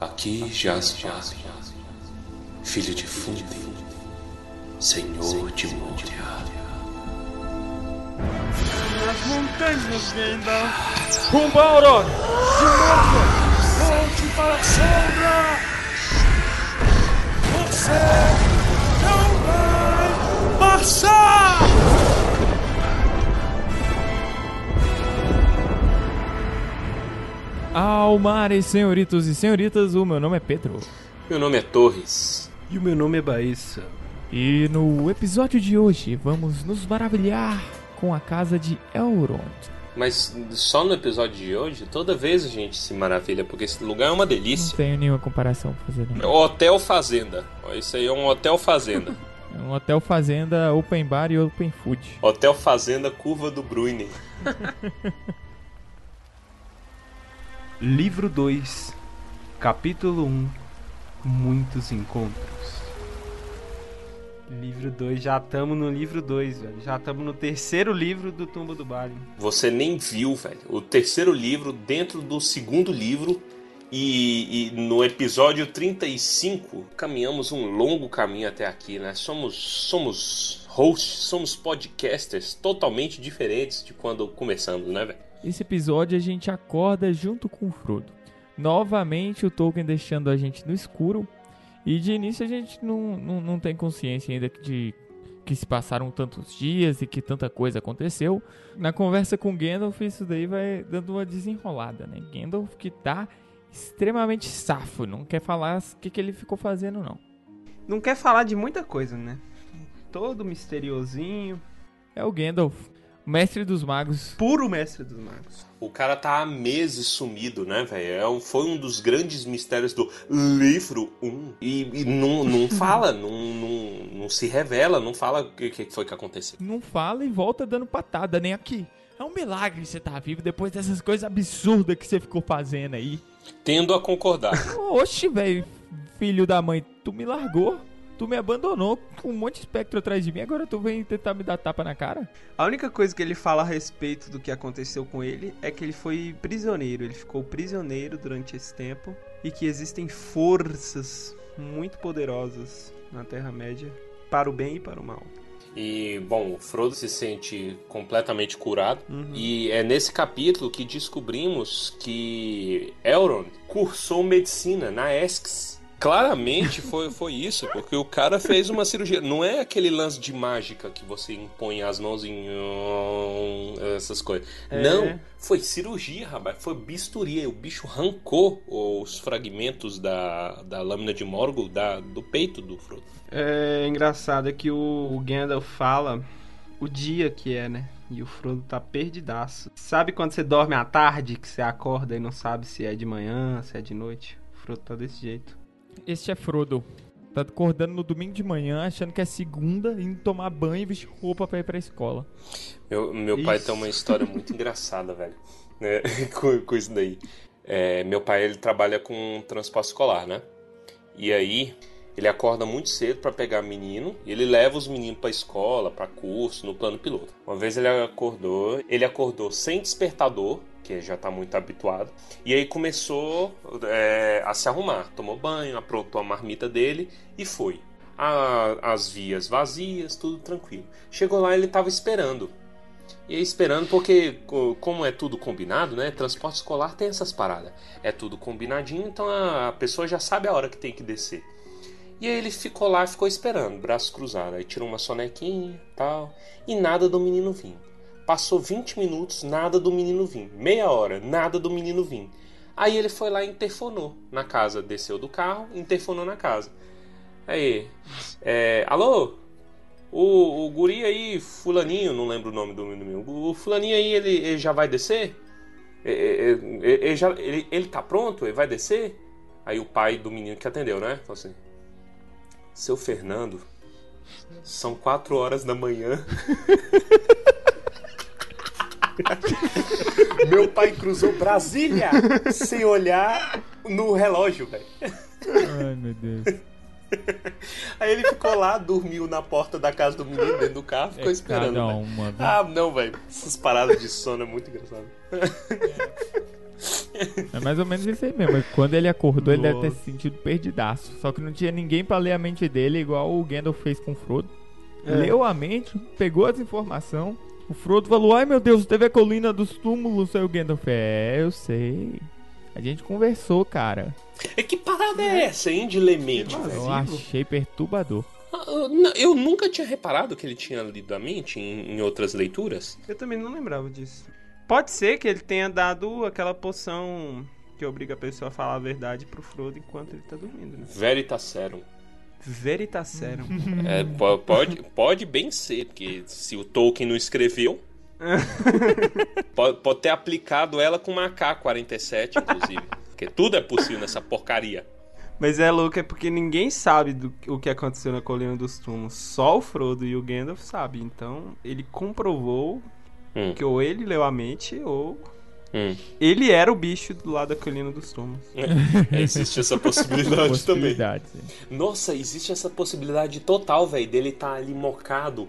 Aqui jaz Jabe, filho de Fundi, senhor de Moria. Nas montanhas, Gandalf! Rumba, Aurora! Silmaria! Volte para a sombra! Você não vai passar! Almares, senhoritos e senhoritas, o meu nome é Pedro. Meu nome é Torres. E o meu nome é Baíssa. E no episódio de hoje vamos nos maravilhar com a casa de Elrond. Mas só no episódio de hoje, toda vez a gente se maravilha, porque esse lugar é uma Não delícia. tenho nenhuma comparação pra fazer. Não. Hotel Fazenda. Isso aí é um hotel fazenda. É um hotel fazenda, open bar e open food. hotel Fazenda Curva do Bruyne. Livro 2, capítulo 1 Muitos Encontros. Livro 2, já estamos no livro 2, velho. Já estamos no terceiro livro do Tumba do Balin. Você nem viu, velho. O terceiro livro dentro do segundo livro. E, e no episódio 35, caminhamos um longo caminho até aqui, né? Somos, somos hosts, somos podcasters totalmente diferentes de quando começamos, né, velho? Esse episódio a gente acorda junto com o Frodo. Novamente o Tolkien deixando a gente no escuro. E de início a gente não, não, não tem consciência ainda de que se passaram tantos dias e que tanta coisa aconteceu. Na conversa com Gandalf, isso daí vai dando uma desenrolada, né? Gandalf que tá extremamente safo, não quer falar o que, que ele ficou fazendo, não. Não quer falar de muita coisa, né? Todo misteriosinho. É o Gandalf, mestre dos magos. Puro mestre dos magos. O cara tá há meses sumido, né, velho? É um- foi um dos grandes mistérios do livro 1. E, e não, não fala, não, não, não se revela, não fala o que, que foi que aconteceu. Não fala e volta dando patada, nem aqui. É um milagre você tá vivo depois dessas coisas absurdas que você ficou fazendo aí. Tendo a concordar. Oxe, velho, filho da mãe, tu me largou. Tu me abandonou com um monte de espectro atrás de mim, agora tu vem tentar me dar tapa na cara? A única coisa que ele fala a respeito do que aconteceu com ele é que ele foi prisioneiro. Ele ficou prisioneiro durante esse tempo e que existem forças muito poderosas na Terra-média para o bem e para o mal. E, bom, o Frodo se sente completamente curado. E é nesse capítulo que descobrimos que Elrond cursou medicina na Essex. Claramente foi, foi isso, porque o cara fez uma cirurgia. Não é aquele lance de mágica que você impõe as mãos em. essas coisas. É. Não, foi cirurgia, rapaz. Foi bisturi. O bicho arrancou os fragmentos da, da lâmina de Morgul da, do peito do Frodo. É engraçado é que o, o Gandalf fala o dia que é, né? E o Frodo tá perdidaço. Sabe quando você dorme à tarde, que você acorda e não sabe se é de manhã, se é de noite? O Frodo tá desse jeito. Este é Frodo. Tá acordando no domingo de manhã, achando que é segunda, indo tomar banho e vestir roupa pra ir pra escola. Meu, meu pai tem uma história muito engraçada, velho, né, com, com isso daí. É, meu pai, ele trabalha com transporte escolar, né? E aí, ele acorda muito cedo pra pegar menino e ele leva os meninos pra escola, pra curso, no plano piloto. Uma vez ele acordou, ele acordou sem despertador, que já tá muito habituado, e aí começou é, a se arrumar. Tomou banho, aprontou a marmita dele e foi. A- as vias vazias, tudo tranquilo. Chegou lá, ele tava esperando. E aí esperando, porque co- como é tudo combinado, né? Transporte escolar tem essas paradas. É tudo combinadinho, então a pessoa já sabe a hora que tem que descer. E aí ele ficou lá, ficou esperando, braços cruzados. Aí tirou uma sonequinha tal. E nada do menino vir. Passou 20 minutos, nada do menino vir. Meia hora, nada do menino vir. Aí ele foi lá e interfonou na casa. Desceu do carro, interfonou na casa. Aí, é, alô? O, o guri aí, fulaninho, não lembro o nome do menino. O fulaninho aí, ele, ele já vai descer? É, é, é, Ele, já, ele, ele tá pronto? Ele vai descer? Aí o pai do menino que atendeu, né? Falou assim: Seu Fernando, são quatro horas da manhã. Meu pai cruzou Brasília sem olhar no relógio, velho. Ai, meu Deus. Aí ele ficou lá, dormiu na porta da casa do menino, dentro do carro, ficou É esperando. cada uma? Ah, não, velho. Essas paradas de sono é muito engraçado. É mais ou menos isso aí mesmo. Quando ele acordou, ele deve ter Nossa. se sentido perdidaço. Só que não tinha ninguém pra ler a mente dele, igual o Gandalf fez com o Frodo. É. Leu a mente, pegou as informações. O Frodo falou: Ai meu Deus, teve a colina dos túmulos. Aí o Gandalf, é, eu sei. A gente conversou, cara. É que parada é essa, hein, de ler mente, Que velho? Eu achei perturbador. Ah, eu n- Eu nunca tinha reparado que ele tinha lido a mente em, em outras leituras. Eu também não lembrava disso. Pode ser que ele tenha dado aquela poção que obriga a pessoa a falar a verdade pro Frodo enquanto ele tá dormindo, né? Veritaserum. Veritaserum. É, po- pode, pode bem ser, porque se o Tolkien não escreveu, pode, pode ter aplicado ela com uma AK-47, inclusive. Porque tudo é possível nessa porcaria. Mas é louco, é porque ninguém sabe do, o que aconteceu na Colina dos Túmulos. Só o Frodo e o Gandalf sabem. Então, ele comprovou Hum, que ou ele leu a mente ou hum. ele era o bicho do lado da Colina dos Túmulos. É, existe essa possibilidade também. Possibilidades. Nossa, existe essa possibilidade total, velho, dele estar ali mocado,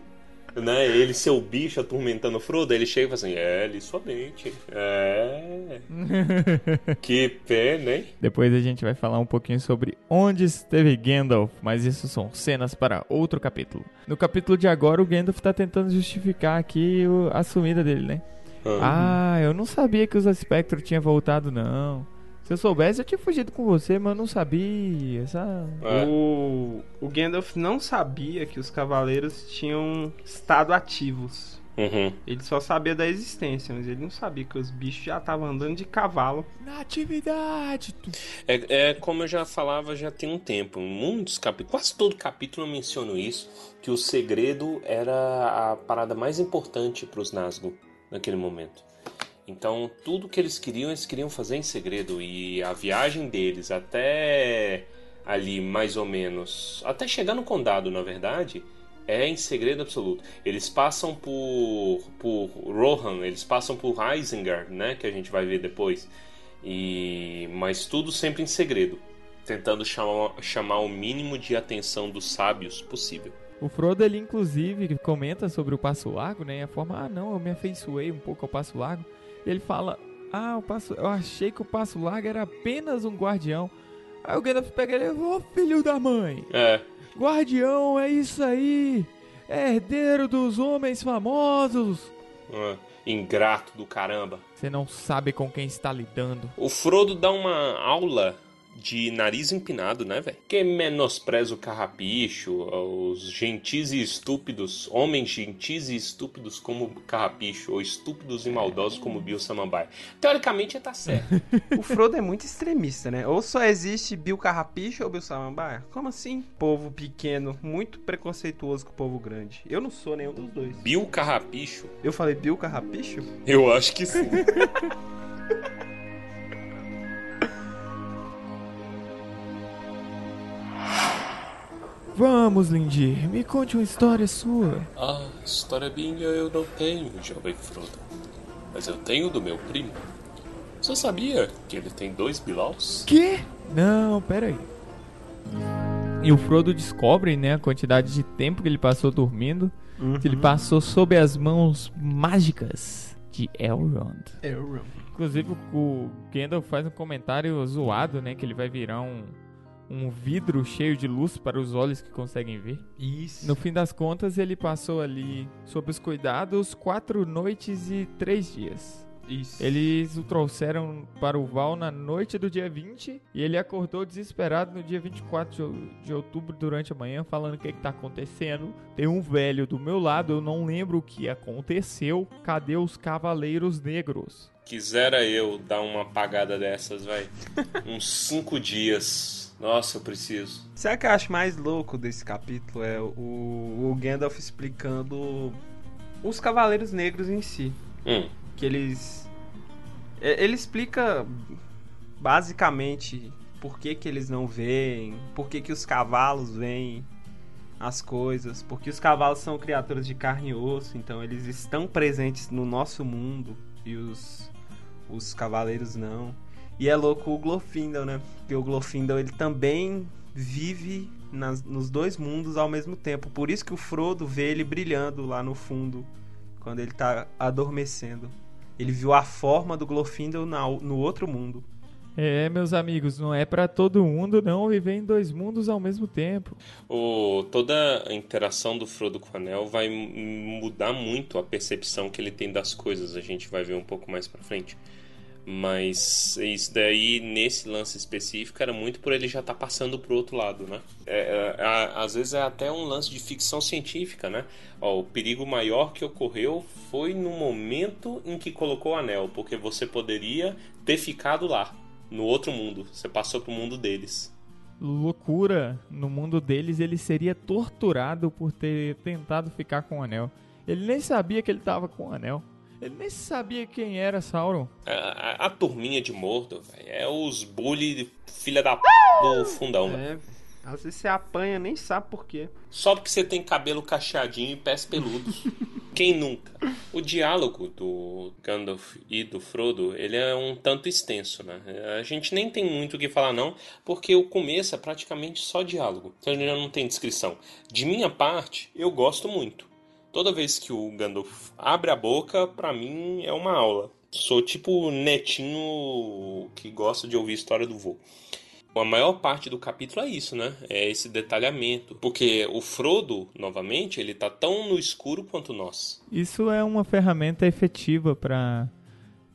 né? Ele ser o bicho atormentando o Frodo. Ele chega e fala assim: É, li sua mente. É. que pena, hein? Depois a gente vai falar um pouquinho sobre onde esteve Gandalf, mas isso são cenas para outro capítulo. No capítulo de agora, o Gandalf tá tentando justificar aqui o- a sumida dele, né? Ah, eu não sabia que os espectros tinham voltado, não. Se eu soubesse, eu tinha fugido com você, mas eu não sabia. Essa... é. O, o Gandalf não sabia que os cavaleiros tinham estado ativos. Uhum. Ele só sabia da existência, mas ele não sabia que os bichos já estavam andando de cavalo. Natividade! tu- É, é como eu já falava já tem um tempo. Em muitos capítulos, quase todo capítulo eu menciono isso, que o segredo era a parada mais importante para os Nazgûl naquele momento. Então, tudo que eles queriam, eles queriam fazer em segredo. E a viagem deles até ali, mais ou menos, até chegar no condado, na verdade, é em segredo absoluto. Eles passam por, por Rohan, eles passam por Isengard, né, que a gente vai ver depois. E mas tudo sempre em segredo, tentando chamar, chamar o mínimo de atenção dos sábios possível. O Frodo, ele inclusive comenta sobre o Passo Largo, né? E a forma, ah, não, eu me afeiçoei um pouco ao Passo Largo. Ele fala, ah, o Passo, eu achei que o Passo Largo era apenas um guardião. Aí o Gandalf pega ele, ô filho da mãe, É, guardião, é isso aí, é herdeiro dos homens famosos. é, ingrato do caramba. Você não sabe com quem está lidando. O Frodo dá uma aula de nariz empinado, né, velho? Que menospreza o carrapicho, os gentis e estúpidos, homens gentis e estúpidos como carrapicho, ou estúpidos e maldosos como Bill Samambaia. Teoricamente, ele tá certo. O Frodo é muito extremista, né? Ou só existe Bill Carrapicho ou Bill Samambaia? Como assim? Povo pequeno, muito preconceituoso com o povo grande. Eu não sou nenhum dos dois. Bill Carrapicho? Eu falei Bill Carrapicho? Eu acho que sim. Vamos, Lindir, me conte uma história sua. Ah, história minha eu não tenho, jovem Frodo. Mas eu tenho do meu primo. Você sabia que ele tem dois Bilaus? Quê? Não, pera aí. E o Frodo descobre, né, a quantidade de tempo que ele passou dormindo. Que ele passou sob as mãos mágicas de Elrond. Elrond. Inclusive, o Gandalf faz um comentário zoado, né, que ele vai virar um, um vidro cheio de luz para os olhos que conseguem ver. Isso. No fim das contas, ele passou ali, sob os cuidados, quatro noites e três dias. Isso. Eles o trouxeram para o Val na noite do dia 20 e ele acordou desesperado no dia 24 de ou- de outubro durante a manhã, falando o que está acontecendo. Tem um velho do meu lado, eu não lembro o que aconteceu. Cadê os Cavaleiros Negros? Quisera eu dar uma apagada dessas, vai. Uns cinco dias. Nossa, eu preciso. O que eu acho mais louco desse capítulo? É o, o Gandalf explicando os Cavaleiros Negros em si. Hum, Que eles. é, Ele explica basicamente por que, que eles não veem, por que, que os cavalos veem as coisas, porque os cavalos são criaturas de carne e osso, então eles estão presentes no nosso mundo e os, os cavaleiros não. E é louco o Glorfindel, né? Porque o Glorfindel ele também vive nas- nos dois mundos ao mesmo tempo. Por isso que o Frodo vê ele brilhando lá no fundo quando ele tá adormecendo. Ele viu a forma do Glorfindel na- no outro mundo. É, meus amigos, não é pra todo mundo não viver em dois mundos ao mesmo tempo. O, toda a interação do Frodo com o Anel vai mudar muito a percepção que ele tem das coisas. A gente vai ver um pouco mais pra frente. Mas isso daí, nesse lance específico, era muito por ele já estar passando pro outro lado, né? É, é, a- às vezes é até um lance de ficção científica, né? Ó, o perigo maior que ocorreu foi no momento em que colocou o anel, porque você poderia ter ficado lá, no outro mundo. Você passou pro mundo deles. Loucura, no mundo deles ele seria torturado por ter tentado ficar com o anel. Ele nem sabia que ele tava com o anel. Ele nem sabia quem era Sauron. A, a- a turminha de Mordor, velho, é os bully filha da p do fundão, velho. É, às vezes você apanha, nem sabe por quê. Só porque você tem cabelo cacheadinho e pés peludos. Quem nunca? O diálogo do Gandalf e do Frodo, ele é um tanto extenso, né? A gente nem tem muito o que falar não, porque o começo é praticamente só diálogo. Então já não tem descrição. De minha parte, eu gosto muito. Toda vez que o Gandalf abre a boca, pra mim é uma aula. Sou tipo netinho que gosta de ouvir história do vô. A maior parte do capítulo é isso, né? É esse detalhamento. Porque o Frodo, novamente, ele tá tão no escuro quanto nós. Isso é uma ferramenta efetiva pra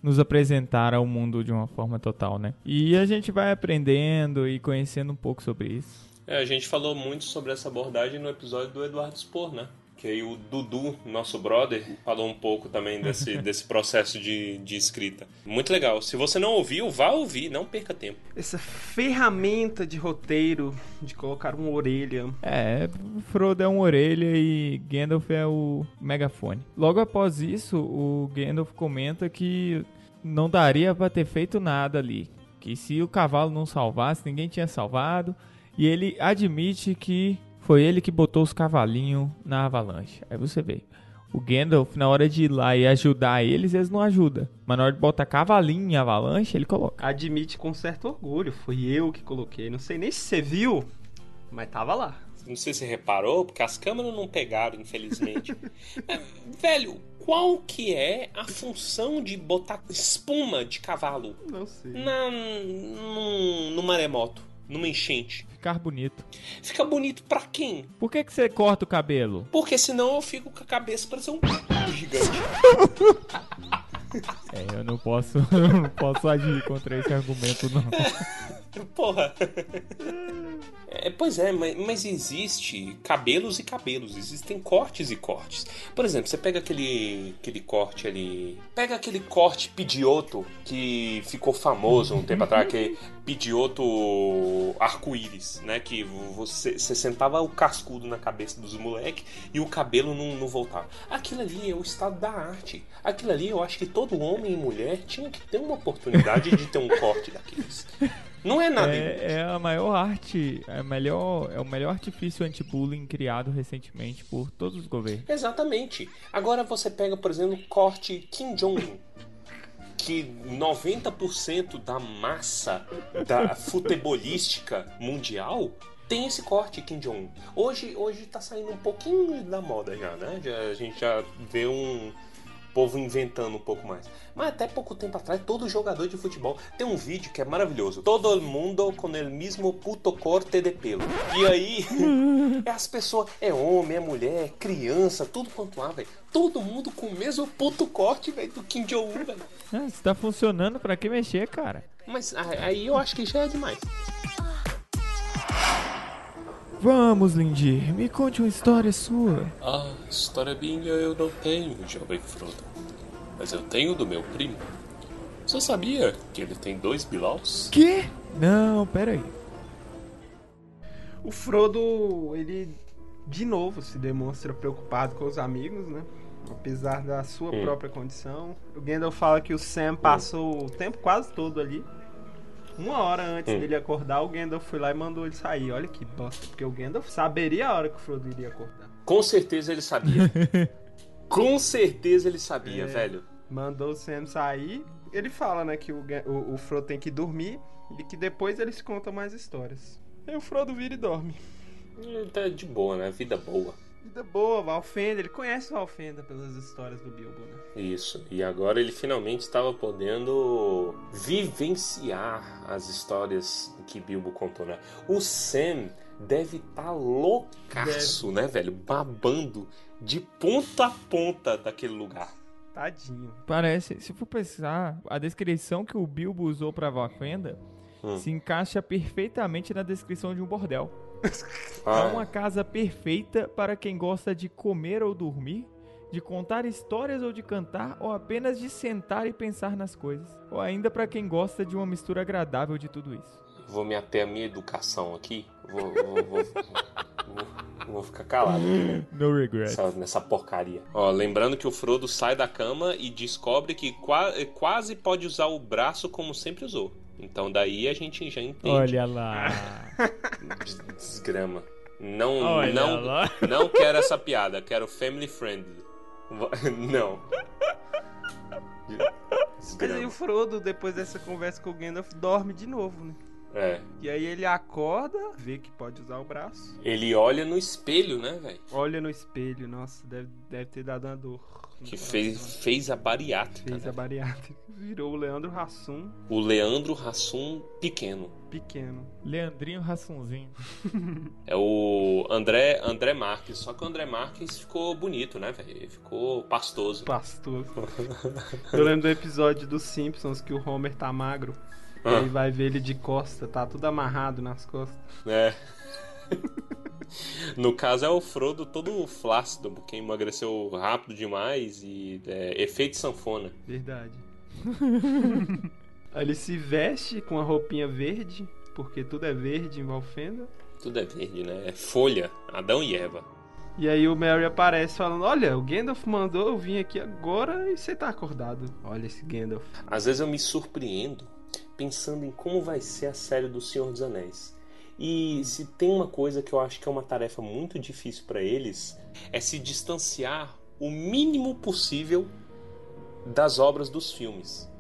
nos apresentar ao mundo de uma forma total, né? E a gente vai aprendendo e conhecendo um pouco sobre isso. É, a gente falou muito sobre essa abordagem no episódio do Eduardo Spor, né? Que aí o Dudu, nosso brother, falou um pouco também desse, desse processo de, de escrita. Muito legal. Se você não ouviu, vá ouvir, não perca tempo. Essa ferramenta de roteiro, de colocar uma orelha. É, Frodo é uma orelha e Gandalf é o megafone. Logo após isso, o Gandalf comenta que não daria pra ter feito nada ali. Que se o cavalo não salvasse, ninguém tinha salvado. E ele admite que foi ele que botou os cavalinhos na avalanche. Aí você vê. O Gandalf, na hora de ir lá e ajudar eles, eles não ajudam. Mas na hora de botar cavalinho em avalanche, ele coloca. Admite com certo orgulho. Foi eu que coloquei. Não sei nem se você viu, mas tava lá. Não sei se você reparou, porque as câmeras não pegaram, infelizmente. Mas, velho, qual que é a função de botar espuma de cavalo Não sei. na, num, no maremoto, numa enchente? Ficar bonito. Fica bonito pra quem? Por que, que você corta o cabelo? Porque senão eu fico com a cabeça parecendo um gigante. É, eu não posso, eu não posso agir contra esse argumento, não. Porra. É, pois é, mas, mas existe cabelos e cabelos, existem cortes e cortes. Por exemplo, você pega aquele, aquele corte ali. Pega aquele corte pedioto que ficou famoso um tempo atrás, que é pedioto arco-íris, né? Que você, você sentava o cascudo na cabeça dos moleques e o cabelo não, não voltava. Aquilo ali é o estado da arte. Aquilo ali eu acho que todo homem e mulher tinha que ter uma oportunidade de ter um corte daqueles. Não é nada. É, é a maior arte, é, melhor, é o melhor artifício anti-bullying criado recentemente por todos os governos. Exatamente. Agora você pega, por exemplo, o corte Kim Jong-un. Que 90% da massa da futebolística mundial tem esse corte Kim Jong-un. Hoje, hoje tá saindo um pouquinho da moda já, né? Já, a gente já vê um povo inventando um pouco mais. Mas até pouco tempo atrás, todo jogador de futebol tem um vídeo que é maravilhoso. Todo mundo com o mesmo puto corte de pelo. E aí, é as pessoas, é homem, é mulher, é criança, tudo quanto há, velho. Todo mundo com o mesmo puto corte, velho, do Kim Jong-un, velho. Ah, se tá funcionando, pra que mexer, cara? Mas aí eu acho que já é demais. Vamos, Lindir, me conte uma história sua. Ah, história minha eu não tenho, jovem Frodo. Mas eu tenho do meu primo. Você sabia que ele tem dois Bilaus? Quê? Não, pera aí. O Frodo, ele de novo se demonstra preocupado com os amigos, né? Apesar da sua Hum. própria condição. O Gandalf fala que o Sam passou o tempo quase todo ali. Uma hora antes Hum. dele acordar, o Gandalf foi lá e mandou ele sair. Olha que bosta, porque o Gandalf saberia a hora que o Frodo iria acordar. Com certeza ele sabia. Com certeza ele sabia, É. velho. Mandou o Sam sair. Ele fala, né, que o, o, o Frodo tem que dormir e que depois eles contam mais histórias. Aí o Frodo vira e dorme. Tá de boa, né? Vida boa. Vida boa, Valfenda. Ele conhece o Valfenda pelas histórias do Bilbo, né? Isso. E agora ele finalmente estava podendo vivenciar as histórias que Bilbo contou, né? O Sam deve estar tá loucaço, né, velho? Babando de ponta a ponta daquele lugar. Tadinho. Parece, se for pensar, a descrição que o Bilbo usou pra Valfenda Hum. se encaixa perfeitamente na descrição de um bordel. Ah, É uma casa perfeita para quem gosta de comer ou dormir, de contar histórias ou de cantar, ou apenas de sentar e pensar nas coisas. Ou ainda para quem gosta de uma mistura agradável de tudo isso. Vou me ater à minha educação aqui. Vou, vou, vou, vou- ficar calado No regret. nessa, nessa porcaria. Ó, lembrando que o Frodo sai da cama e descobre que qua- quase pode usar o braço como sempre usou. Então daí a gente já entende. Olha lá. Des- Desgrama. Não, Olha não, lá. não quero essa piada. Quero family friendly. Não. Mas aí o Desgrama. Frodo, depois dessa conversa com o Gandalf, dorme de novo, né? É. E aí ele acorda, vê que pode usar o braço, Ele olha no espelho, né, velho? olha no espelho, nossa, deve, deve ter dado uma dor. Que fez, fez a bariátrica. Fez né? a bariátrica. Virou o Leandro Hassum O Leandro Hassum pequeno. pequeno. Leandrinho Rassunzinho. É o André, André Marques. Só que o André Marques ficou bonito, né, velho? Ele ficou pastoso. Pastor. Eu lembro do episódio dos Simpsons que o Homer tá magro. Ah. Aí vai ver ele de costa, tá tudo amarrado nas costas. É. No caso é o Frodo todo flácido, porque emagreceu rápido demais e é, efeito sanfona. Verdade. Aí ele se veste com a roupinha verde, porque tudo é verde em Valfenda. Tudo é verde, né? É folha, Adão e Eva. E aí o Merry aparece falando: Olha, o Gandalf mandou eu vim aqui agora e você tá acordado. Olha esse Gandalf. Às vezes eu me surpreendo pensando em como vai ser a série do Senhor dos Anéis. E se tem uma coisa que eu acho que é uma tarefa muito difícil para eles, é se distanciar o mínimo possível das obras dos filmes.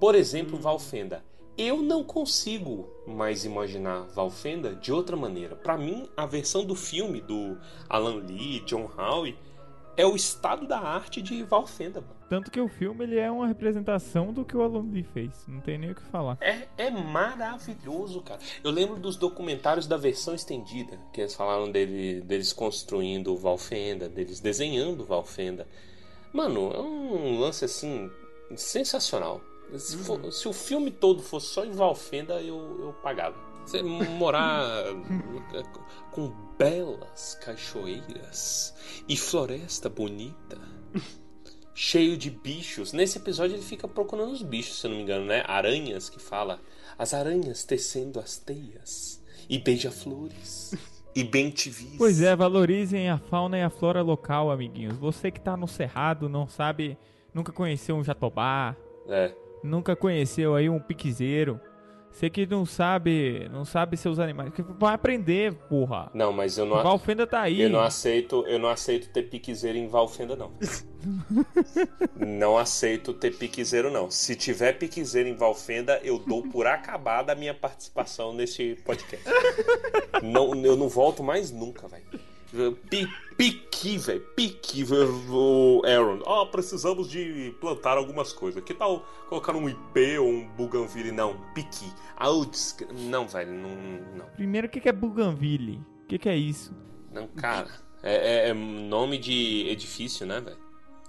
Por exemplo, Valfenda. Eu não consigo mais imaginar Valfenda de outra maneira. Para mim, a versão do filme do Alan Lee, John Howe, é o estado da arte de Valfenda. Tanto que o filme ele é uma representação do que o Lee fez. Não tem nem o que falar. É, é maravilhoso, cara. Eu lembro dos documentários da versão estendida, que eles falaram dele, deles construindo o Valfenda, deles desenhando o Valfenda. Mano, é um lance assim sensacional. Se, for- se o filme todo fosse só em Valfenda, eu, eu pagava. Você morar com belas cachoeiras e floresta bonita cheio de bichos. Nesse episódio ele fica procurando os bichos, se eu não me engano, né? Aranhas que fala. As aranhas tecendo as teias. E beija-flores. e bem-te-vis. Pois é, valorizem a fauna e a flora local, amiguinhos. Você que tá no Cerrado, não sabe, nunca conheceu um jatobá, É. nunca conheceu aí um piquezeiro. Você que não sabe, não sabe seus animais, vai aprender, porra. Não, mas eu não, O Valfenda tá aí. eu não aceito, eu não aceito ter piquezeiro em Valfenda, não. não aceito ter piquezeiro, não. Se tiver piquezeiro em Valfenda, eu dou por acabada a minha participação nesse podcast. não, eu não volto mais nunca, velho. Pi- Piqui, velho. Piqui, o Aaron. Ó, precisamos de plantar algumas coisas. Que tal colocar um IP ou um Bougainville? Não, piqui. Não, velho, não, não. Primeiro, o que que é Bougainville? O que que é isso? Não, cara. É, é- é nome de edifício, né, velho?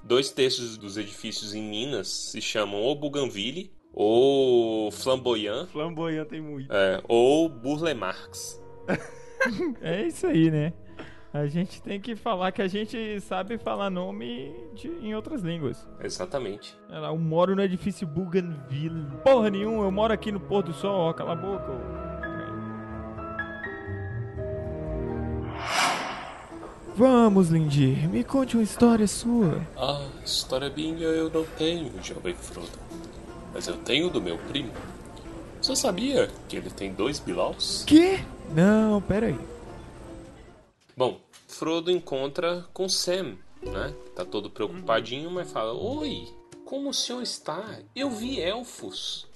Dois terços dos edifícios em Minas se chamam ou Bougainville ou Flamboyant Flamboyant tem muito. é, ou Burle Marx. É isso aí, né? A gente tem que falar que a gente sabe falar nome de- em outras línguas. Exatamente. Lá, eu moro no edifício Bougainville. Porra nenhuma, eu moro aqui no pôr do sol, ó, cala a boca. ô. Vamos, Lindy, me conte uma história sua. Ah, história minha eu não tenho, jovem Frodo. Mas eu tenho do meu primo. Você sabia que ele tem dois Bilaus? Quê? Não, pera aí. Bom, Frodo encontra com Sam, né? Tá todo preocupadinho, mas fala: Oi, como o senhor está? Eu vi elfos.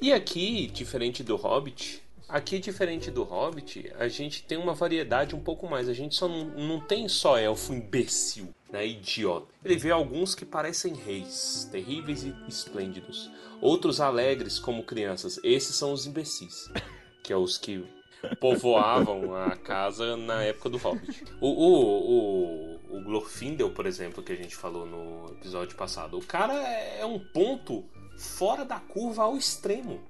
E aqui, diferente do Hobbit, Aqui, diferente do Hobbit, a gente tem uma variedade um pouco mais. A gente só não, não tem só elfo imbecil, né? Idiota. Ele vê alguns que parecem reis, terríveis e esplêndidos. Outros alegres como crianças. Esses são os imbecis. Que é os que povoavam a casa na época do Hobbit. O, o, o, o Glorfindel, por exemplo, que a gente falou no episódio passado, o cara é um ponto fora da curva ao extremo.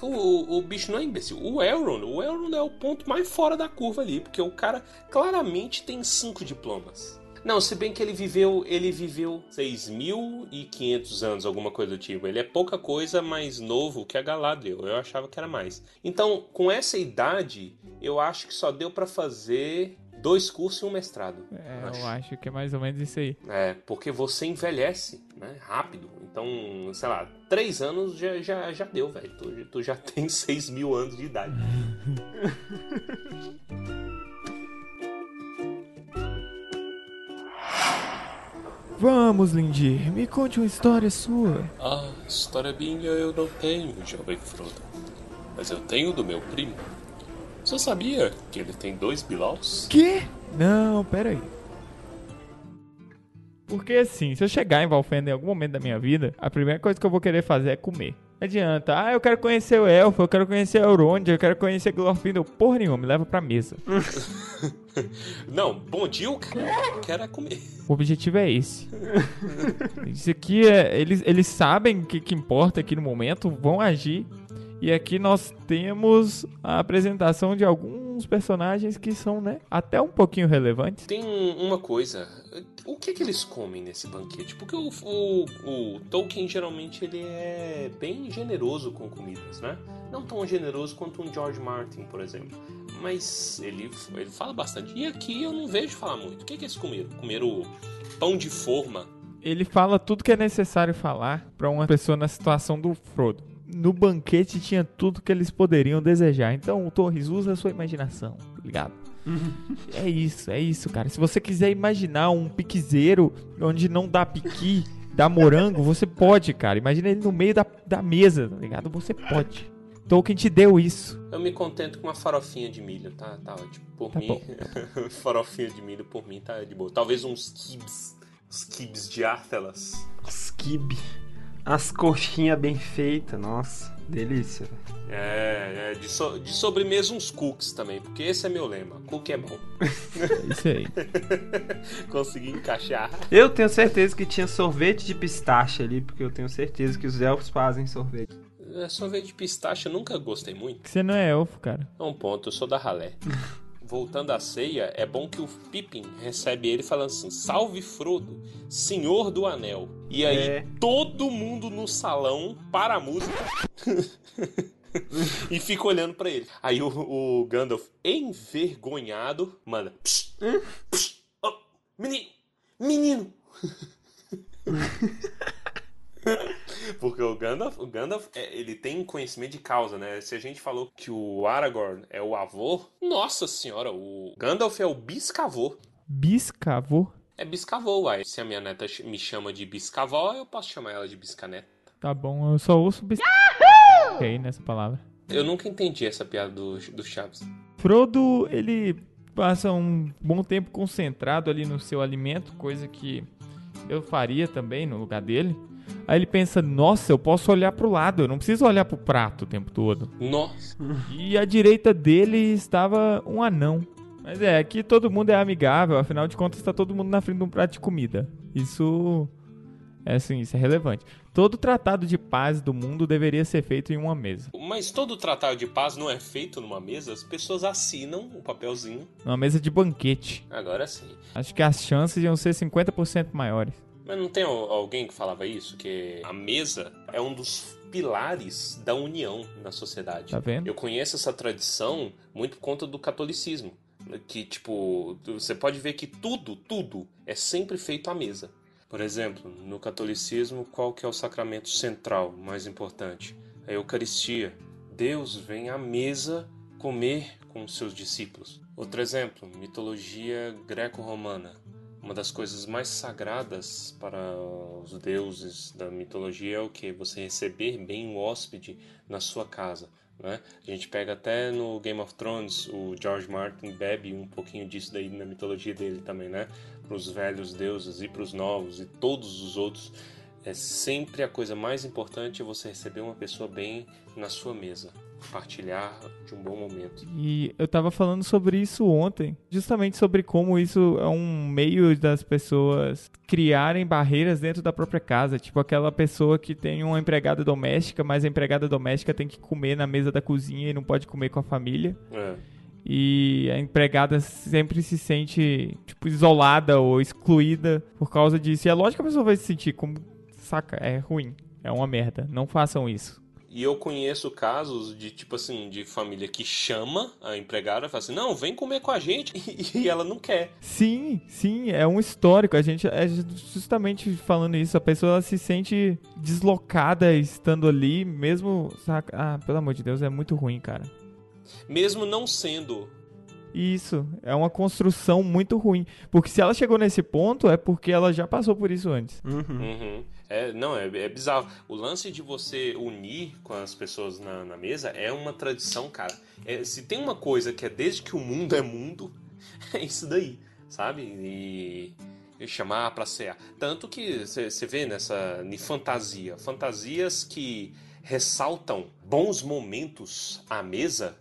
O, o, o bicho não é imbecil. O Elrond, o Elrond é o ponto mais fora da curva ali, porque o cara claramente tem cinco diplomas. Não, se bem que ele viveu, ele viveu 6.500 anos, alguma coisa do tipo. Ele é pouca coisa mais novo que a Galadriel. Eu achava que era mais. Então, com essa idade, eu acho que só deu para fazer dois cursos e um mestrado. É, eu acho que é mais ou menos isso aí. É, porque você envelhece, né? Rápido. Então, sei lá, três anos já, já, já deu, velho. Tu, tu já tem seis mil anos de idade. Vamos, Lindir, me conte uma história sua. Ah, história minha eu não tenho, jovem Frodo. Mas eu tenho do meu primo. Você sabia que ele tem dois bilaus? Quê? Não, pera aí. Porque assim, se eu chegar em Valfenda em algum momento da minha vida, a primeira coisa que eu vou querer fazer é comer. Não adianta, ah, eu quero conhecer o Elfo, eu quero conhecer Elrond, eu quero conhecer Glorfindel. Porra nenhuma, me leva pra mesa. Não, bom dia, o cara é comer. O objetivo é esse. Isso aqui é. Eles, eles sabem o que, que importa aqui no momento, vão agir. E aqui nós temos a apresentação de alguns personagens que são, né, até um pouquinho relevantes. Tem uma coisa, o que que eles comem nesse banquete? Porque o, o, o Tolkien geralmente ele é bem generoso com comidas, né? Não tão generoso quanto um George Martin, por exemplo. Mas ele, ele fala bastante. E aqui eu não vejo falar muito. O que que eles comeram? Comeram pão de forma. Ele fala tudo que é necessário falar para uma pessoa na situação do Frodo. No banquete tinha tudo que eles poderiam desejar. Então, Torres, usa a sua imaginação, tá ligado? é isso, é isso, cara. Se você quiser imaginar um piquezeiro onde não dá piqui, dá morango, você pode, cara. Imagina ele no meio da, da mesa, tá ligado? Você pode. Tolkien te deu isso. Eu me contento com uma farofinha de milho, tá, tá ótimo. Por Tá mim, farofinha de milho por mim tá de boa. Talvez uns kibs, uns kibs de Arthelas. Skib. As coxinhas bem feitas, nossa, delícia. É, é de, so- de sobremesa uns cookies também, porque esse é meu lema. Cookie é bom. É isso aí. Consegui encaixar. Eu tenho certeza que tinha sorvete de pistache ali, porque eu tenho certeza que os elfos fazem sorvete. É, sorvete de pistache eu nunca gostei muito. Você não é elfo, cara. É um ponto, eu sou da ralé. Voltando à ceia, é bom que o Pippin recebe ele falando assim: Salve Frodo, Senhor do Anel. E aí É. todo mundo no salão para a música e fica olhando pra ele. Aí o, o Gandalf, envergonhado, manda: "Psst, psst, oh, Menino, menino. Porque o Gandalf, o Gandalf é, ele tem conhecimento de causa, né? Se a gente falou que o Aragorn é o avô, nossa senhora, o Gandalf é o biscavô. Biscavô. É biscavô, uai. Se a minha neta me chama de biscavó, eu posso chamar ela de biscaneta. Tá bom, eu só ouço bis... aí nessa palavra. Eu nunca entendi essa piada do, do Chaves. Frodo, ele passa um bom tempo concentrado ali no seu alimento, coisa que eu faria também no lugar dele. Aí ele pensa, nossa, eu posso olhar pro lado, eu não preciso olhar pro prato o tempo todo. Nossa. E à direita dele estava um anão. Mas é, aqui todo mundo é amigável, afinal de contas tá todo mundo na frente de um prato de comida. Isso é assim, isso é relevante. Todo tratado de paz do mundo deveria ser feito em uma mesa. Mas todo tratado de paz não é feito numa mesa, as pessoas assinam o papelzinho. Uma mesa de banquete. Agora sim. Acho que as chances iam ser 50% maiores. Mas não tem al- alguém que falava isso? Que a mesa é um dos pilares da união na sociedade. Tá vendo? Eu conheço essa tradição muito por conta do catolicismo. Que, tipo, você pode ver que tudo, tudo é sempre feito à mesa. Por exemplo, no catolicismo, qual que é o sacramento central, mais importante? A Eucaristia. Deus vem à mesa comer com seus discípulos. Outro exemplo, mitologia greco-romana. Uma das coisas mais sagradas para os deuses da mitologia é o que? Você receber bem o hóspede na sua casa. Né? A gente pega até no Game of Thrones, o George Martin bebe um pouquinho disso daí na mitologia dele também, né? Para os velhos deuses e para os novos e todos os outros. É sempre a coisa mais importante é você receber uma pessoa bem na sua mesa, partilhar de um bom momento. E eu tava falando sobre isso ontem, justamente sobre como isso é um meio das pessoas criarem barreiras dentro da própria casa, tipo aquela pessoa que tem uma empregada doméstica, mas a empregada doméstica tem que comer na mesa da cozinha e não pode comer com a família. É. E a empregada sempre se sente, tipo, isolada ou excluída por causa disso. E é lógico que a pessoa vai se sentir como, saca, é ruim, é uma merda. Não façam isso. E eu conheço casos de, tipo assim, de família que chama a empregada e fala assim, não, vem comer com a gente, e, e ela não quer. Sim, sim, é um histórico. A gente é justamente falando isso, a pessoa ela se sente deslocada estando ali, mesmo, saca? Ah, pelo amor de Deus, é muito ruim, cara. Mesmo não sendo. Isso, é uma construção muito ruim. Porque se ela chegou nesse ponto, é porque ela já passou por isso antes. Uhum. Uhum. É, não, é, é bizarro. O lance de você unir com as pessoas na, na mesa é uma tradição, cara. É, se tem uma coisa que é desde que o mundo é mundo, é isso daí, sabe? E, chamar pra cear. Tanto que você vê nessa fantasia, fantasias que ressaltam bons momentos à mesa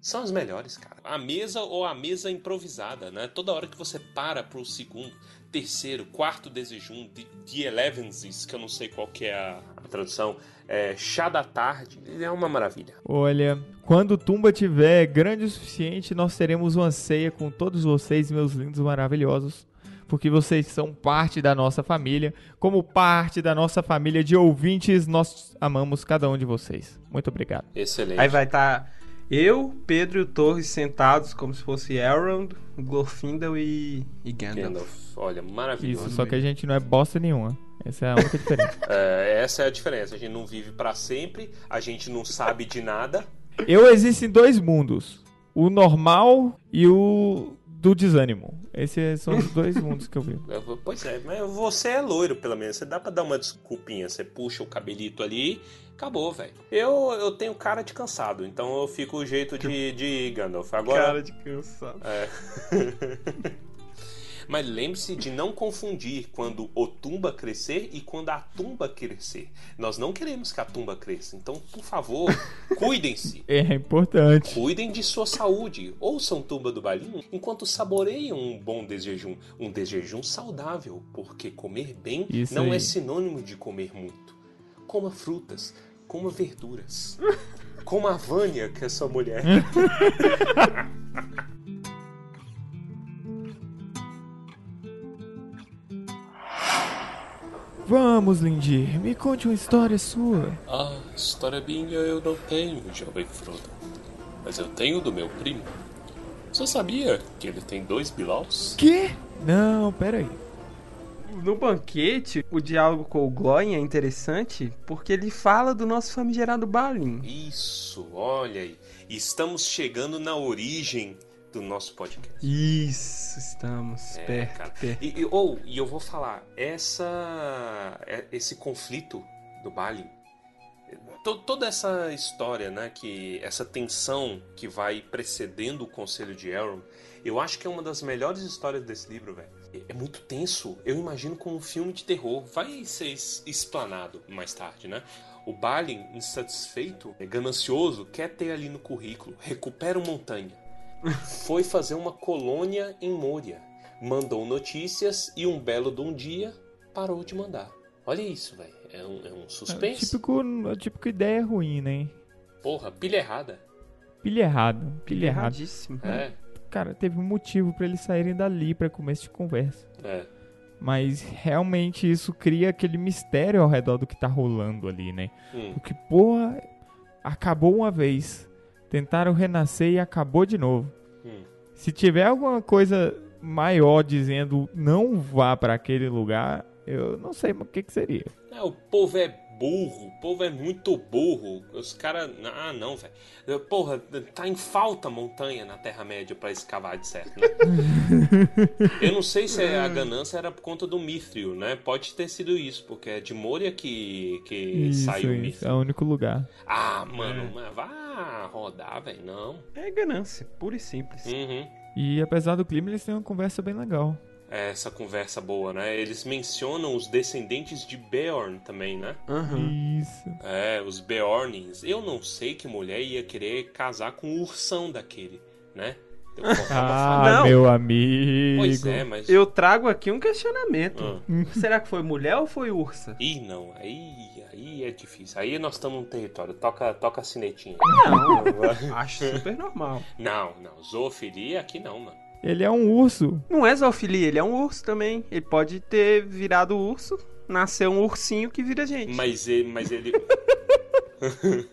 são as melhores, cara. A mesa ou a mesa improvisada, né? Toda hora que você para pro segundo, terceiro, quarto desejum, de, de elevenses, que eu não sei qual que é a, a tradução, é, chá da tarde, é uma maravilha. Olha, quando Tumba tiver grande o suficiente, nós teremos uma ceia com todos vocês, meus lindos maravilhosos. Porque vocês são parte da nossa família. Como parte da nossa família de ouvintes, nós amamos cada um de vocês. Muito obrigado. Excelente. Aí vai estar eu, Pedro e o Torres sentados como se fosse Elrond, Glorfindel e, e Gandalf. Gandalf, olha, maravilhoso. Isso, só que a gente não é bosta nenhuma. Essa é a única diferença. É, essa é a diferença. A gente não vive pra sempre, a gente não sabe de nada. Eu existo em dois mundos: o normal e o do desânimo. Esses são os dois mundos que eu vivo. Pois é, mas você é loiro, pelo menos. Você dá pra dar uma desculpinha. Você puxa o cabelito ali, acabou, velho. Eu, eu tenho cara de cansado, então eu fico o jeito de, de Gandalf. Agora. Cara de cansado. É. Mas lembre-se de não confundir quando o tumba crescer e quando a tumba crescer. Nós não queremos que a tumba cresça. Então, por favor, cuidem-se. É importante. Cuidem de sua saúde. Ouçam Tumba do Balinho enquanto saboreiam um bom desjejum. Um desjejum saudável, porque comer bem Isso não aí. é sinônimo de comer muito. Coma frutas, coma verduras. Coma a Vânia, que é sua mulher. Vamos, Lindir, me conte uma história sua. Ah, história minha eu não tenho, jovem Frodo. Mas eu tenho do meu primo. Você sabia que ele tem dois bilaus? Quê? Não, pera aí. No banquete, o diálogo com o Glóin é interessante porque ele fala do nosso famigerado Balin. Isso, olha aí. Estamos chegando na origem do nosso podcast. Isso, estamos É, perto, cara. perto. E, e- ou, e eu vou falar, essa, é- esse conflito do Balin, to- toda essa história, né, que essa tensão que vai precedendo o Conselho de Elrond, eu acho que é uma das melhores histórias desse livro, velho. É- muito tenso. Eu imagino como um filme de terror. Vai ser explanado mais tarde, né? O Balin, insatisfeito, ganancioso, quer ter ali no currículo, recupera uma montanha. Foi fazer uma colônia em Moria. Mandou notícias e um belo de um dia parou de mandar. Olha isso, velho. É um, é um É suspense. típico, é típico ideia ruim, né? Porra, pilha errada. Pilha errado, pilha errado. Erradíssimo. É, Cara, teve um motivo pra eles saírem dali pra começo de conversa. é. Mas realmente isso cria aquele mistério ao redor do que tá rolando ali, né? Hum. Porque, porra, acabou uma vez. Tentaram renascer e acabou de novo. Hum. Se tiver alguma coisa maior dizendo não vá pra aquele lugar, eu não sei o que, que seria. É, o povo é burro. O povo é muito burro. Os caras. Ah, não, velho. Porra, tá em falta montanha na Terra-média pra escavar de certo, né? Eu não sei se a ganância era por conta do Mithril, né? Pode ter sido isso, porque é de Moria que, que Isso, saiu o isso. Mithril. É o único lugar. Ah, mano, mas vá rodar, velho. Não. É ganância, pura e simples. Uhum. E apesar do clima, eles têm uma conversa bem legal. Essa conversa boa, né? Eles mencionam os descendentes de Beorn também, né? Aham. Isso. É, os Beornings. Eu não sei que mulher ia querer casar com o ursão daquele, né? Ah, meu amigo. Pois é, mas. Eu trago aqui um questionamento. Ah. Será que foi mulher ou foi ursa? Ih, não, aí, aí é difícil. Aí nós estamos no território. Toca, toca a sinetinha. Não, acho super normal. Não, não. Zoofilia aqui não, mano. Ele é um urso. Não é zoofilia, ele é um urso também. Ele pode ter virado urso, nasceu um ursinho que vira gente. Mas ele. Mas ele...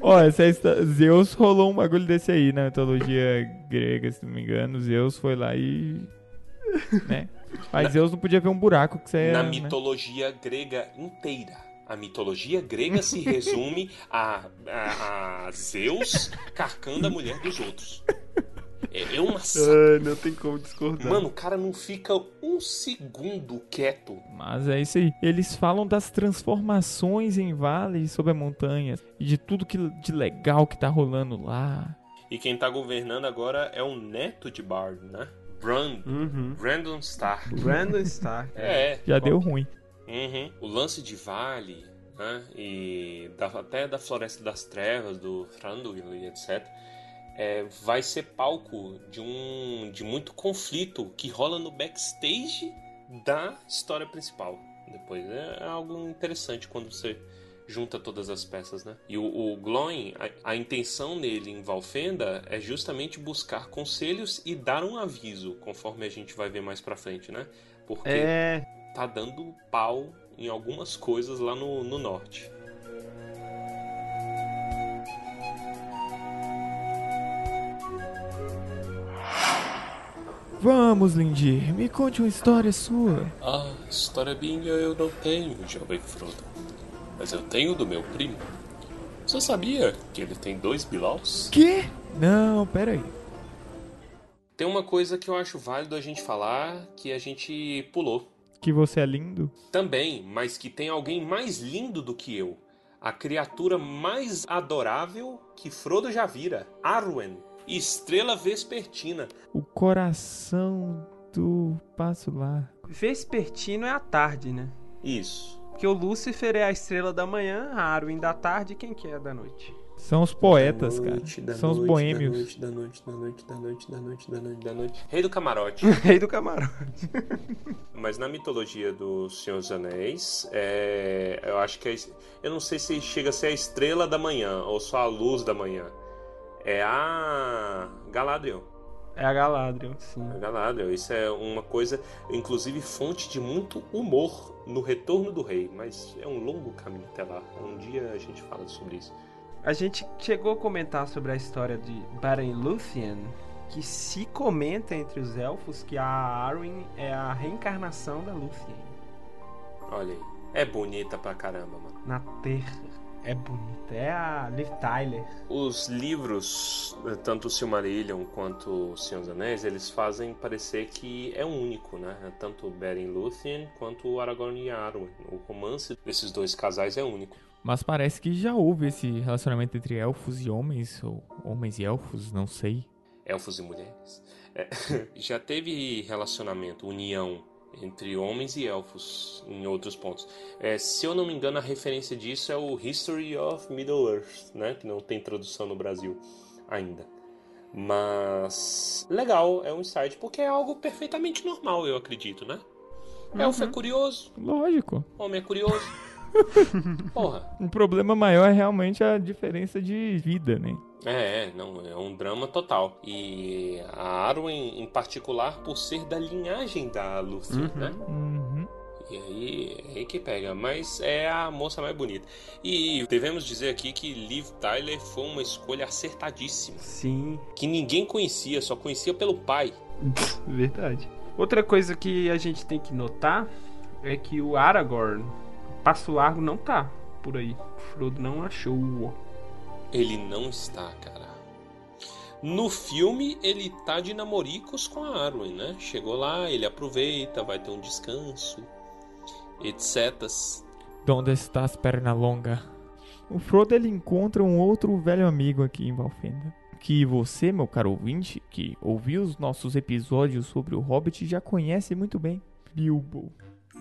Ó, essa histó- Zeus rolou um bagulho desse aí na mitologia grega, se não me engano. Zeus foi lá e. né? Mas Zeus não podia ver um buraco que você na né? mitologia grega inteira. A mitologia grega se resume a, a, a Zeus carcando a mulher dos outros. É, é uma. Ai, não tem como discordar. Mano, o cara não fica um segundo quieto. Mas é isso aí. Eles falam das transformações em vales sobre a montanha e de tudo que de legal que tá rolando lá. E quem tá governando agora é o neto de Bard, né? Brand, Uhum. Brandon Stark. Brandon Stark. É. Já deu ruim. Uhum. O lance de Vale, né? E da- até da Floresta das Trevas, do Thranduil e etc. é, vai ser palco de um de muito conflito que rola no backstage da história principal. Depois é algo interessante quando você junta todas as peças, né? E o, o Gloin, a, a intenção dele em Valfenda é justamente buscar conselhos e dar um aviso, conforme a gente vai ver mais pra frente, né? Porque É. tá dando pau em algumas coisas lá no, no norte. Vamos, Lindir, me conte uma história sua. Ah, história minha eu não tenho, jovem Frodo. Mas eu tenho do meu primo. Você sabia que ele tem dois Bilaus? Quê? Não, pera aí. Tem uma coisa que eu acho válido a gente falar que a gente pulou. Que você é lindo? Também, mas que tem alguém mais lindo do que eu. A criatura mais adorável que Frodo já vira. Arwen, estrela vespertina. O coração do passo largo. Vespertino é a tarde, né? Isso. Porque o Lúcifer é a estrela da manhã, a Arwen da tarde, quem que é da noite? São os poetas, Da cara. noite, da São os noite, boêmios. Da noite, da noite, da noite, da noite, da noite, da noite. Rei do camarote. Rei do camarote. Mas na mitologia do Senhor dos Anéis, é, eu acho que é, eu não sei se chega a ser a estrela da manhã ou só a luz da manhã. É a Galadriel. É a Galadriel, sim. A Galadriel. Isso é uma coisa, inclusive fonte de muito humor no Retorno do Rei. Mas é um longo caminho até lá. Um dia a gente fala sobre isso. A gente chegou a comentar sobre a história de Beren Luthien, que se comenta entre os elfos que a Arwen é a reencarnação da Luthien Olha aí. É bonita pra caramba, mano. na Terra. É bonita. É a Liv Tyler. Os livros, tanto o Silmarillion quanto o Senhor dos Anéis, eles fazem parecer que é um único, né? Tanto o Beren Lúthien quanto o Aragorn e Arwen. O romance desses dois casais é único. Mas parece que já houve esse relacionamento entre elfos e homens, ou homens e elfos, não sei. Elfos e mulheres. É, já teve relacionamento, união entre homens e elfos em outros pontos. É, se eu não me engano, a referência disso é o History of Middle-earth, né? Que não tem tradução no Brasil ainda. Mas legal, é um insight, porque é algo perfeitamente normal, eu acredito, né? Elfo é curioso, Lógico. homem é curioso. Porra. O problema maior é realmente a diferença de vida, né? É, é, não, é um drama total. E a Arwen, em particular, por ser da linhagem da Lúthien, né? Uhum. E aí, é aí que pega, mas é a moça mais bonita. E devemos dizer aqui que Liv Tyler foi uma escolha acertadíssima. Sim, Que ninguém conhecia, só conhecia pelo pai. verdade. Outra coisa que a gente tem que notar é que o Aragorn, Passo Largo não tá por aí. O Frodo não achou. Ele não está, cara. No filme, ele tá de namoricos com a Arwen, né? Chegou lá, ele aproveita, vai ter um descanso, etc. Onde está as pernas longas? O Frodo ele encontra um outro velho amigo aqui em Valfenda. Que você, meu caro ouvinte, que ouviu os nossos episódios sobre o Hobbit, já conhece muito bem. Bilbo.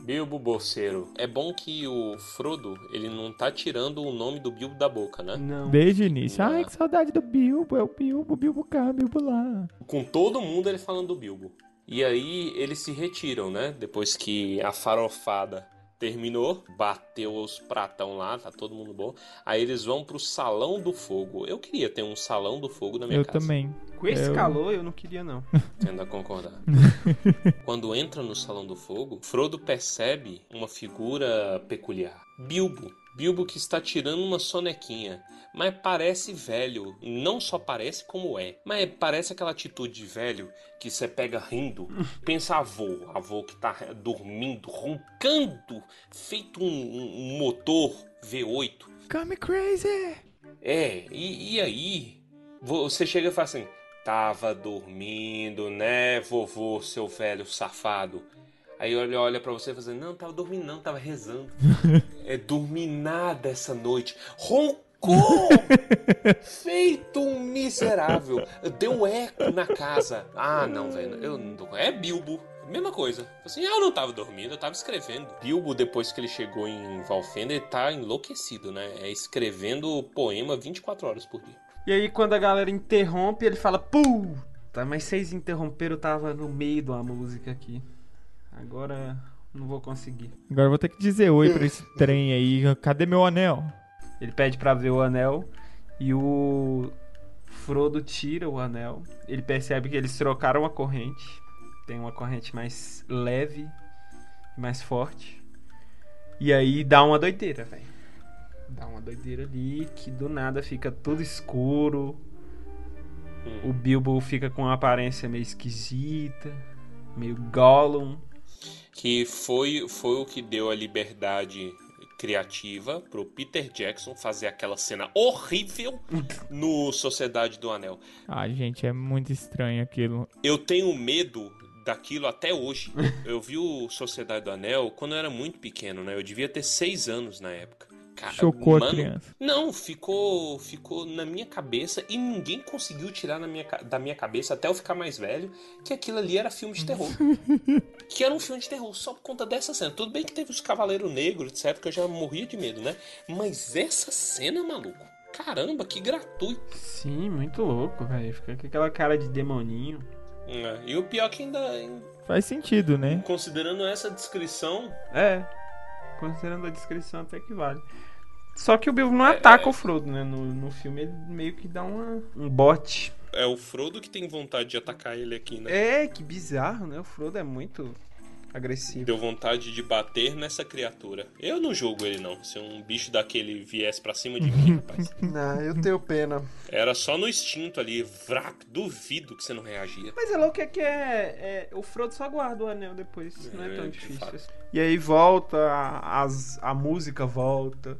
Bilbo Bolseiro. É bom que o Frodo, ele não tá tirando o nome do Bilbo da boca, né? Não. Desde o início. Ai, que saudade do Bilbo. É o Bilbo, Bilbo cá, Bilbo lá. Com todo mundo ele falando do Bilbo. E aí eles se retiram, né? Depois que a farofada terminou, bateu os pratão lá, tá todo mundo bom. Aí eles vão pro Salão do Fogo. Eu queria ter um Salão do Fogo na minha Eu casa. também. Com esse Eu- calor eu não queria, não. Tendo a concordar. Quando entra no Salão do Fogo, Frodo percebe uma figura peculiar. Bilbo. Bilbo que está tirando uma sonequinha. Mas parece velho. Não só parece como é. Mas parece aquela atitude de velho que você pega rindo. Pensa avô. Avô que tá dormindo, roncando. Feito um, um- motor V8. Come crazy! É, e, e aí você chega e fala assim: Tava dormindo, né, vovô, seu velho safado? Aí ele olha pra você e fala assim: Não, tava dormindo, não, tava rezando. é dormir nada essa noite. Roncou! Feito um miserável. Deu eco na casa. Ah, não, velho. Eu não tô... É Bilbo. Mesma coisa. Assim, ah, eu não tava dormindo, eu tava escrevendo. Bilbo, depois que ele chegou em Valfenda, ele tá enlouquecido, né? É escrevendo poema 24 horas por dia. E aí quando a galera interrompe, ele fala, puta, mas vocês interromperam, eu tava no meio de uma música aqui. Agora não vou conseguir. Agora eu vou ter que dizer oi pra esse trem aí. Cadê meu anel? Ele pede pra ver o anel e o Frodo tira o anel. Ele percebe que eles trocaram a corrente. Tem uma corrente mais leve, mais forte. E aí dá uma doideira, velho. Dá uma doideira ali que do nada fica tudo escuro. O Bilbo fica com uma aparência meio esquisita, meio Gollum. Que foi, foi o que deu a liberdade criativa pro Peter Jackson fazer aquela cena horrível no Sociedade do Anel. Ah, gente, é muito estranho aquilo. Eu tenho medo daquilo até hoje. Eu vi o Sociedade do Anel quando eu era muito pequeno, né? Eu devia ter seis anos na época. Cara, Chocou a mano, criança. Não, ficou, ficou na minha cabeça e ninguém conseguiu tirar na minha, da minha cabeça até eu ficar mais velho que aquilo ali era filme de terror. que era um filme de terror só por conta dessa cena. Tudo bem que teve os Cavaleiros Negros, etc, que eu já morria de medo, né? Mas essa cena, maluco, caramba, que gratuito. Sim, muito louco, velho. Fica com aquela cara de demoninho. É, E o pior é que ainda, Faz sentido, né? considerando essa descrição, É, considerando a descrição até que vale. Só que o Bilbo não ataca o Frodo, né? No, no filme ele meio que dá uma, um bote. é o Frodo que tem vontade de atacar ele aqui, né? É, que bizarro, né? O Frodo é muito agressivo. Deu vontade de bater nessa criatura. Eu não julgo ele, não. Se um bicho daquele viesse pra cima de mim, rapaz. Não, eu tenho pena. Era só no instinto ali, vrac, duvido que você não reagia. Mas é louco é que é, é- O Frodo só guarda o anel depois. não é É, tão difícil. fato. assim. E aí volta, a- as, a música volta,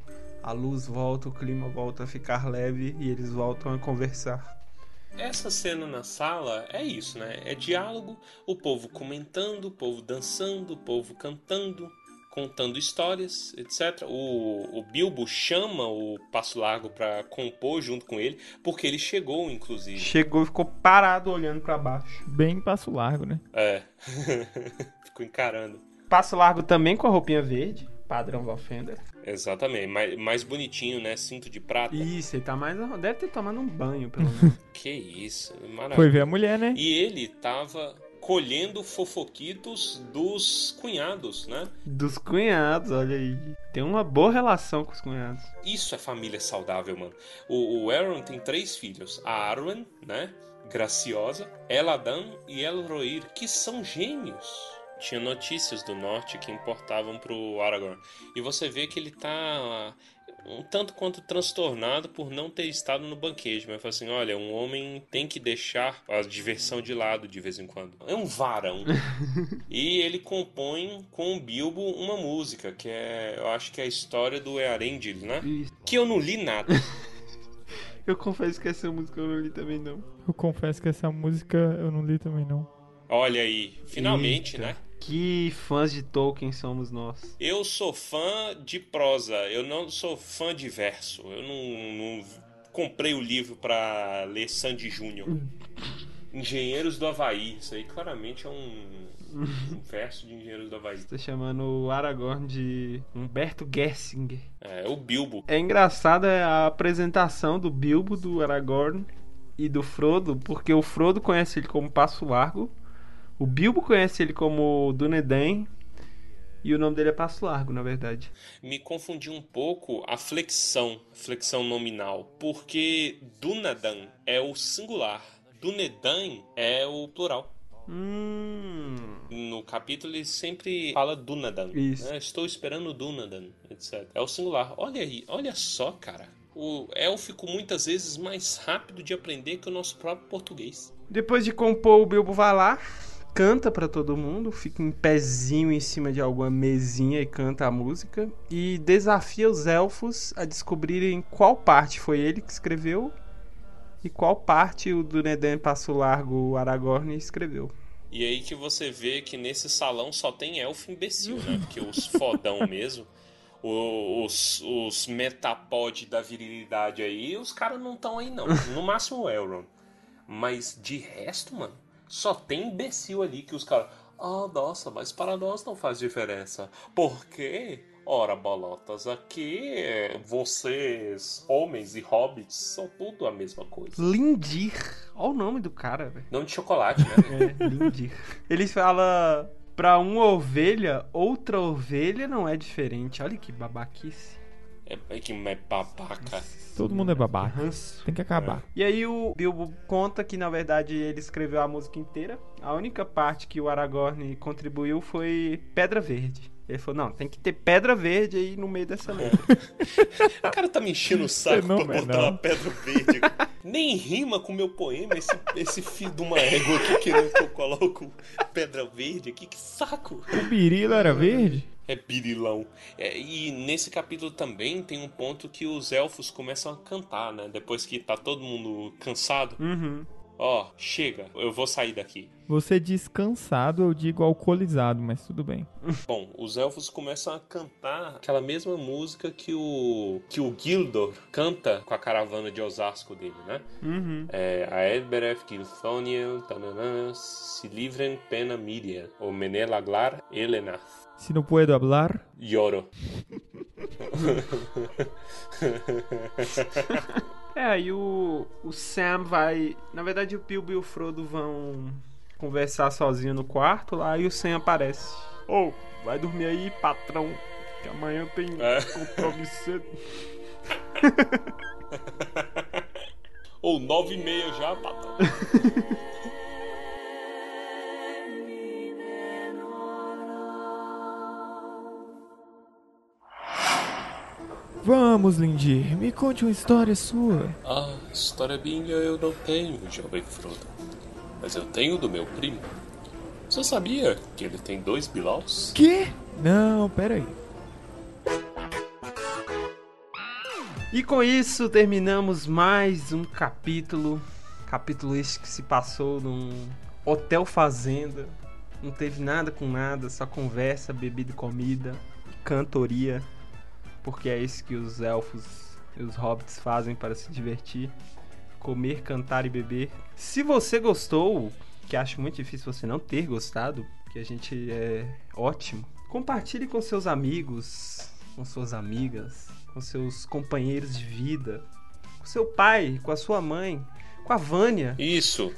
a luz volta, o clima volta a ficar leve e eles voltam a conversar. Essa cena na sala é isso, né? É diálogo, o povo comentando, o povo dançando, o povo cantando, contando histórias, etc. O, o Bilbo chama o Passo Largo pra compor junto com ele, porque ele chegou, inclusive. Chegou e ficou parado olhando pra baixo. Bem passo largo, né? É. Ficou encarando. Passo largo também com a roupinha verde, padrão Valfender. Exatamente. Mais, mais bonitinho, né? Cinto de prata. Isso, ele tá mais. Deve ter tomado um banho, pelo menos. Que isso. Maravilha. Foi ver a mulher, né? E ele tava colhendo fofoquitos dos cunhados, né? Dos cunhados, olha aí. Tem uma boa relação com os cunhados. Isso é família saudável, mano. O, o Aaron tem três filhos. A Arwen, né? Graciosa, Eladan e Elrohir, que são gêmeos. Tinha notícias do norte que importavam pro Aragorn. E você vê que ele tá um tanto quanto transtornado por não ter estado no banquete, mas fala assim: olha, um homem tem que deixar a diversão de lado de vez em quando. É um varão. e ele compõe com o Bilbo uma música, que é, eu acho que é a história do Earendil, né? Isso. Que eu não li nada. Eu confesso que essa música eu não li também não. Eu confesso que essa música eu não li também não. Olha aí, finalmente, Eita. né? Que fãs de Tolkien somos nós. Eu sou fã de prosa, eu não sou fã de verso. Eu não, não comprei o livro pra ler Sandy Júnior. Engenheiros do Havaí. Isso aí claramente é um, um verso de Engenheiros do Havaí. Tá chamando o Aragorn de Humberto Gessinger. É, o Bilbo. É engraçada a apresentação do Bilbo, do Aragorn e do Frodo, porque o Frodo conhece ele como Passo Largo, o Bilbo conhece ele como Dunedain e o nome dele é Passo Largo, na verdade. Me confundi um pouco a flexão, flexão nominal, porque Dunadan é o singular, Dunedain é o plural. Hum. No capítulo ele sempre fala Dunadan. Isso. né? Estou esperando Dunadan, etc. É o singular. Olha aí, olha só, cara. O élfico muitas vezes mais rápido de aprender que o nosso próprio português. Depois de compor, o Bilbo vai lá, canta pra todo mundo, fica em pezinho em cima de alguma mesinha e canta a música e desafia os elfos a descobrirem qual parte foi ele que escreveu e qual parte o Dunedain Passo Largo Aragorn escreveu. E aí que você vê que nesse salão só tem elfo imbecil, né? Porque os fodão mesmo, os, os metapod da virilidade aí, os caras não estão aí não. No máximo o Elrond. Mas de resto, mano, só tem imbecil ali que os caras... Ah, nossa, mas para nós não faz diferença. Por quê? Ora, bolotas, aqui é, vocês, homens e hobbits, são tudo a mesma coisa. Lindir. Olha o nome do cara, velho. Não de chocolate, né? É, Lindir. Ele fala pra uma ovelha, outra ovelha não é diferente. Olha que babaquice. É, é que é babaca. Todo mundo é babaca. Tem que acabar. E aí o Bilbo conta que na verdade ele escreveu a música inteira. A única parte que o Aragorn contribuiu foi Pedra Verde. Ele falou, não, tem que ter Pedra Verde aí no meio dessa letra. O cara tá me enchendo o saco pra Fenomenal. botar uma pedra verde. Nem rima com o meu poema esse, esse filho de uma égua aqui querendo que eu coloco pedra verde aqui. Que saco! O Birilo era verde? É birilão. É, e nesse capítulo também tem um ponto que os elfos começam a cantar, né? Depois que tá todo mundo cansado. uhum. Ó, chega, eu vou sair daqui. Você diz cansado, eu digo alcoolizado, mas tudo bem. Bom, os elfos começam a cantar aquela mesma música que o que o Gildor canta com a caravana de Osasco dele, né? Uhum. É, a Edbereth Gilthoniel, tananã, se livrem pena Miriam, ou Menelaglar Elena, Se não puedo hablar, Yoro. É, aí o, o Sam vai. Na verdade, o Bilbo e o Frodo vão conversar sozinho no quarto lá e o Sam aparece. Ô, vai dormir aí, patrão. Que amanhã tem É. compromisso cedo. Ou nove e meia já, patrão. vamos, Lindir, me conte uma história sua. Ah, história minha eu não tenho, jovem Frodo. Mas eu tenho do meu primo. Você sabia que ele tem dois bilaus? Quê? Não, peraí. E com isso terminamos mais um capítulo. Capítulo este que se passou num hotel fazenda. Não teve nada com nada, só conversa, bebida e comida, cantoria. Porque é isso que os elfos e os hobbits fazem para se divertir. Comer, cantar e beber. Se você gostou, que acho muito difícil você não ter gostado, que a gente é ótimo. Compartilhe com seus amigos, com suas amigas, com seus companheiros de vida, com seu pai, com a sua mãe, com a Vânia. Isso.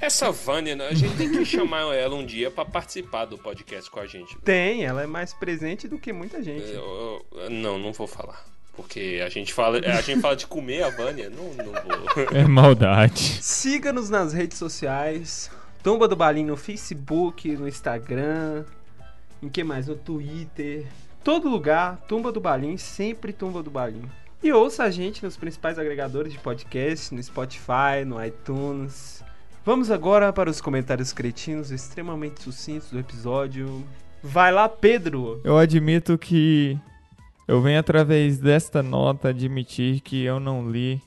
Essa Vânia, né, a gente tem que chamar ela um dia pra participar do podcast com a gente. Tem, ela é mais presente do que muita gente. Eu- eu- não, não vou falar. Porque a gente fala, a gente fala de comer a Vânia. Não, não vou. É maldade. Siga-nos nas redes sociais. Tumba do Balim no Facebook, no Instagram, em que mais? No Twitter. Todo lugar, Tumba do Balim, sempre Tumba do Balim. E ouça a gente nos principais agregadores de podcast, no Spotify, no iTunes. Vamos agora para os comentários cretinos extremamente sucintos do episódio. Vai lá, Pedro! Eu admito que eu venho através desta nota admitir que eu não li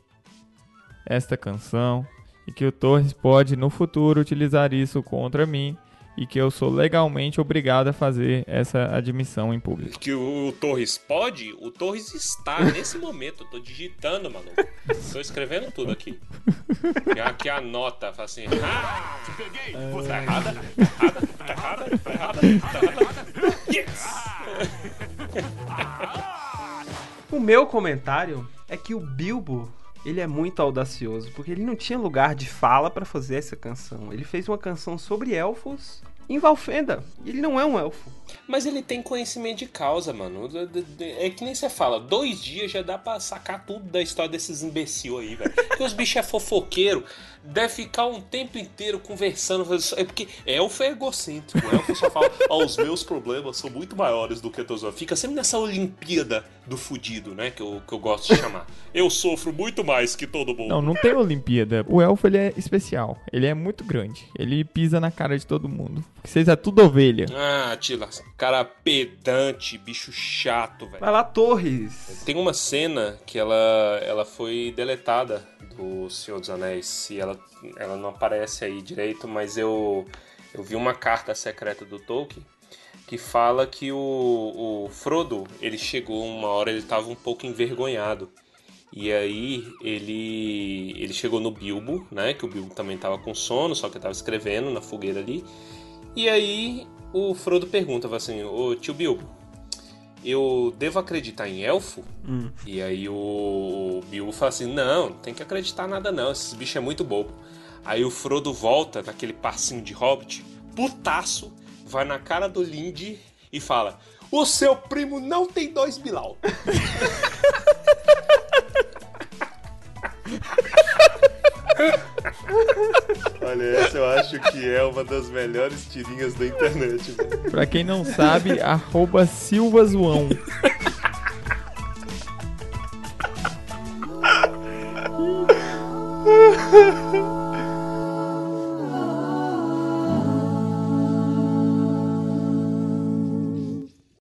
esta canção e que o Torres pode no futuro utilizar isso contra mim e que eu sou legalmente obrigado a fazer essa admissão em público. Que o, o Torres pode? O Torres está nesse momento. Eu tô digitando, mano. Tô escrevendo tudo aqui. E aqui a nota, fala assim. Ah, te peguei! Tá errada, tá errada, tá errada, tá errada, tá errada. Yes! O meu comentário é que o Bilbo ele é muito audacioso, porque ele não tinha lugar de fala para fazer essa canção. Ele fez uma canção sobre elfos em Valfenda. Ele não é um elfo. Mas ele tem conhecimento de causa, mano. É que nem você fala, dois dias já dá pra sacar tudo da história desses imbecil aí, velho. Porque os bichos é fofoqueiro, deve ficar um tempo inteiro conversando. É porque elfo é egocêntrico. Elfo só fala, ó, os meus problemas são muito maiores do que os outros. Fica sempre nessa Olimpíada do fudido, né? Que eu, que eu gosto de chamar. Eu sofro muito mais que todo mundo. Não, não tem Olimpíada. O elfo ele é especial. Ele é muito grande. Ele pisa na cara de todo mundo. Porque vocês é tudo ovelha. Ah, Tila, cara pedante, bicho chato, velho. Vai lá, Torres. Tem uma cena que ela, ela foi deletada do Senhor dos Anéis e ela, ela não aparece aí direito, mas eu, eu vi uma carta secreta do Tolkien que fala que o, o Frodo, ele chegou uma hora, ele estava um pouco envergonhado. E aí ele ele chegou no Bilbo, né? Que o Bilbo também estava com sono, só que estava escrevendo na fogueira ali. E aí o Frodo pergunta assim: Ô tio Bilbo, eu devo acreditar em elfo? Hum. E aí o Bilbo fala assim: Não, não tem que acreditar nada não, esse bicho é muito bobo. Aí o Frodo volta naquele passinho de hobbit, putaço, vai na cara do Lindy e fala: O seu primo não tem dois Bilal. Olha, essa eu acho que é uma das melhores tirinhas da internet. Mano. Pra quem não sabe, arroba silvazoão.